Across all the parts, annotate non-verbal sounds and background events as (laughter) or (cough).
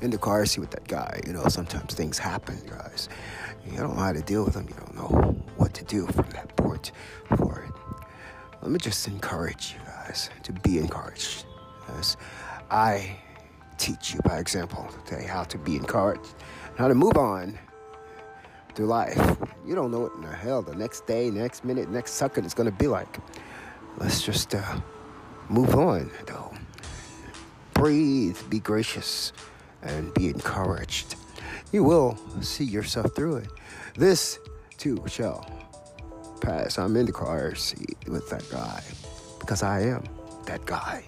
in the car seat with that guy. You know, sometimes things happen, guys. You don't know how to deal with them. You don't know what to do from that point forward. Let me just encourage you guys to be encouraged. As I teach you by example today how to be encouraged, how to move on through life. You don't know what in the hell the next day, next minute, next second is going to be like. Let's just uh, move on, though. Breathe, be gracious, and be encouraged. You will see yourself through it. This too shall pass. I'm in the car seat with that guy because I am that guy.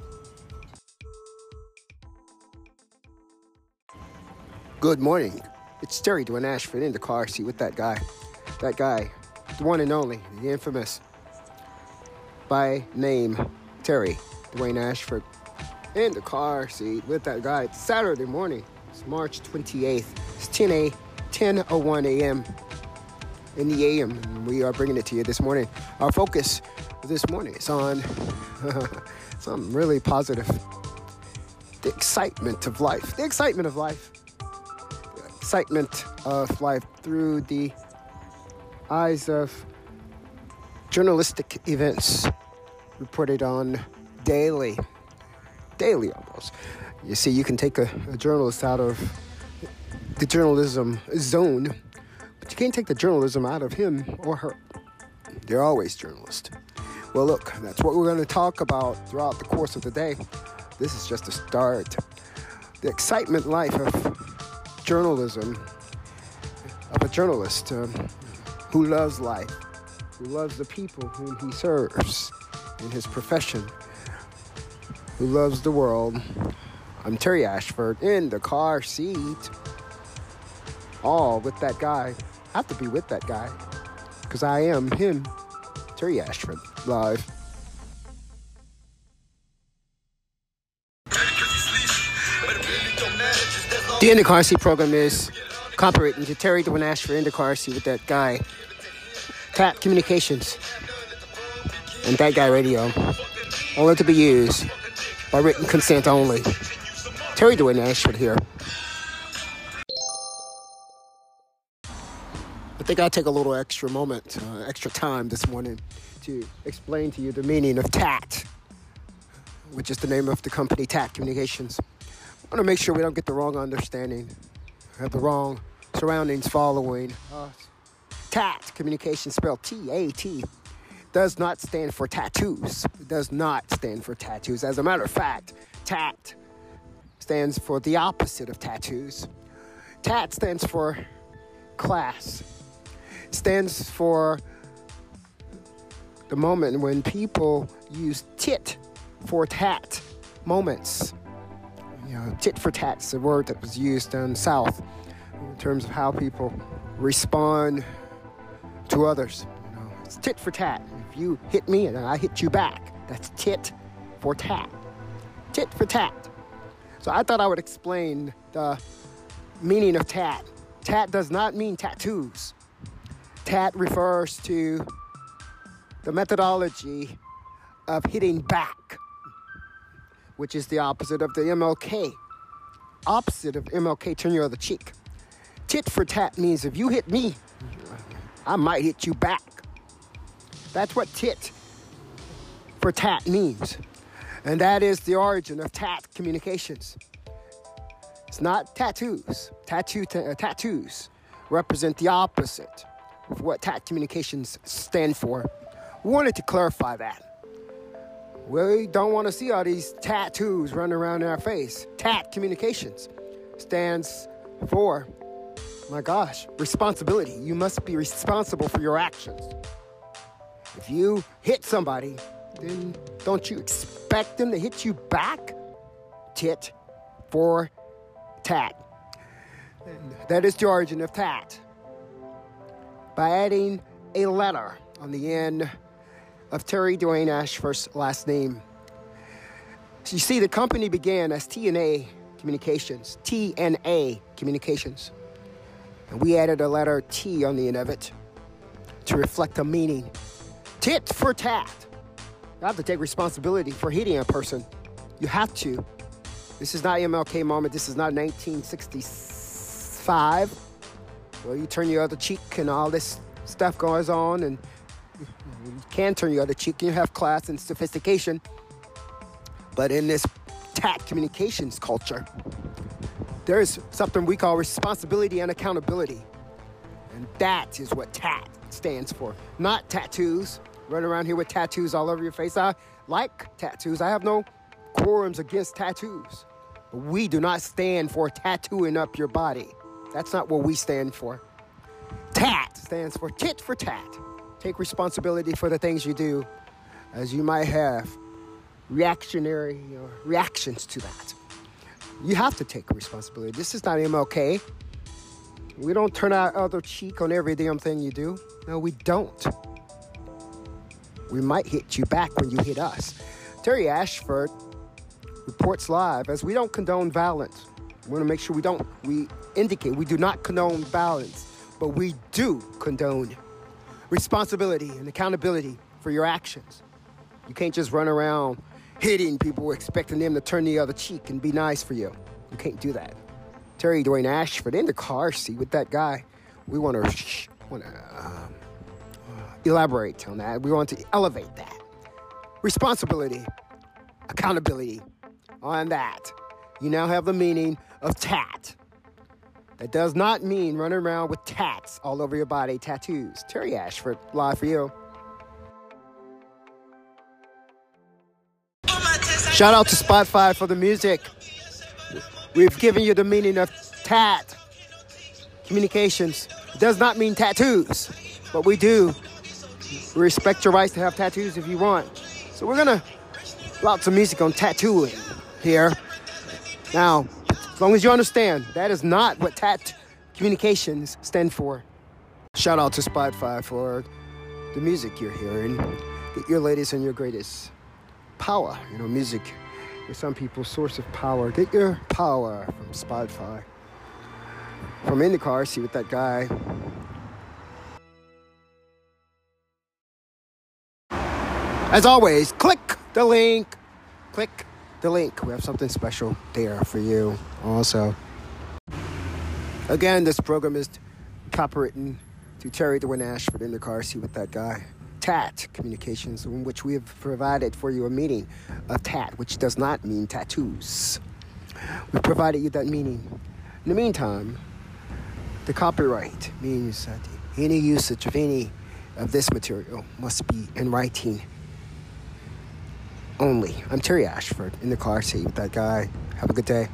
Good morning. It's Terry Dwayne Ashford in the car seat with that guy. That guy, the one and only, the infamous, by name Terry Dwayne Ashford, in the car seat with that guy. It's Saturday morning. It's March 28th. It's 10 a 10:01 a.m. in the a.m. We are bringing it to you this morning. Our focus this morning is on (laughs) something really positive. The excitement of life. The excitement of life The excitement of life through the eyes of journalistic events reported on daily, daily almost. You see, you can take a, a journalist out of the journalism zone, but you can't take the journalism out of him or her. They're always journalists. Well, look, that's what we're going to talk about throughout the course of the day. This is just a start. The excitement life of journalism of a journalist um, who loves life, who loves the people whom he serves in his profession, who loves the world. I'm Terry Ashford in the car seat. All with that guy. I have to be with that guy because I am him, Terry Ashford, live. The In the Car Seat program is copyrighted to Terry Dwayne Ashford in the car seat with that guy. TAT Communications and that guy radio. Only to be used by written consent only. Terry Dwayne Ashford here. I think I'll take a little extra moment, uh, extra time this morning to explain to you the meaning of TAT, which is the name of the company TAT Communications. I want to make sure we don't get the wrong understanding, have the wrong surroundings following us. TAT, Communications, spelled T A T, does not stand for tattoos. It does not stand for tattoos. As a matter of fact, TAT stands for the opposite of tattoos. TAT stands for class, it stands for the moment when people use tit for tat moments you know, tit for tat's a word that was used down south in terms of how people respond to others. It's tit for tat. If you hit me and I hit you back, that's tit for tat. Tit for tat. So I thought I would explain the meaning of tat. Tat does not mean tattoos. Tat refers to the methodology of hitting back which is the opposite of the MLK. Opposite of MLK, turn your other cheek. Tit for tat means if you hit me, I might hit you back. That's what tit for tat means. And that is the origin of tat communications. It's not tattoos. Tattoo t- uh, tattoos represent the opposite of what tat communications stand for. We wanted to clarify that. We don't want to see all these tattoos running around in our face. TAT Communications stands for, my gosh, responsibility. You must be responsible for your actions. If you hit somebody, then don't you expect them to hit you back? Tit for tat. That is the origin of tat. By adding a letter on the end of Terry Dwayne Ashford's last name. So you see, the company began as TNA Communications, TNA Communications. And we added a letter T on the end of it to reflect a meaning. Tit for tat. You have to take responsibility for hitting a person. You have to. This is not MLK moment. This is not 1965. Well, you turn your other cheek and all this stuff goes on, and you can turn your other cheek you have class and sophistication. But in this TAT communications culture, there's something we call responsibility and accountability. And that is what TAT stands for. Not tattoos. Run around here with tattoos all over your face. I like tattoos. I have no quorums against tattoos. But we do not stand for tattooing up your body. That's not what we stand for. TAT stands for tit for tat. Take responsibility for the things you do, as you might have reactionary you know, reactions to that. You have to take responsibility. This is not MLK. We don't turn our other cheek on every damn thing you do. No, we don't. We might hit you back when you hit us. Terry Ashford reports live as we don't condone violence. We want to make sure we don't, we indicate we do not condone violence, but we do condone responsibility and accountability for your actions. You can't just run around hitting people expecting them to turn the other cheek and be nice for you. You can't do that. Terry Dwayne Ashford in the car seat with that guy. We want to want to um, elaborate on that. We want to elevate that responsibility, accountability on that. You now have the meaning of tat. That does not mean running around with tats all over your body, tattoos. Terry Ashford, live for you. Shout out to Spotify for the music. We've given you the meaning of tat. Communications. Does not mean tattoos, but we do. We respect your rights to have tattoos if you want. So we're gonna lots of music on tattooing here. Now, as long as you understand, that is not what tat communications stand for. Shout out to Spotify for the music you're hearing. Get your latest and your greatest power. You know, music is some people's source of power. Get your power from Spotify. From in the car, see what that guy. As always, click the link. Click the link. We have something special there for you also. Again, this program is copywritten to Terry Dwayne Ashford in the car seat with that guy. TAT Communications, in which we have provided for you a meaning of TAT, which does not mean tattoos. We've provided you that meaning. In the meantime, the copyright means that any usage of any of this material must be in writing only. I'm Terry Ashford in the car seat with that guy. Have a good day.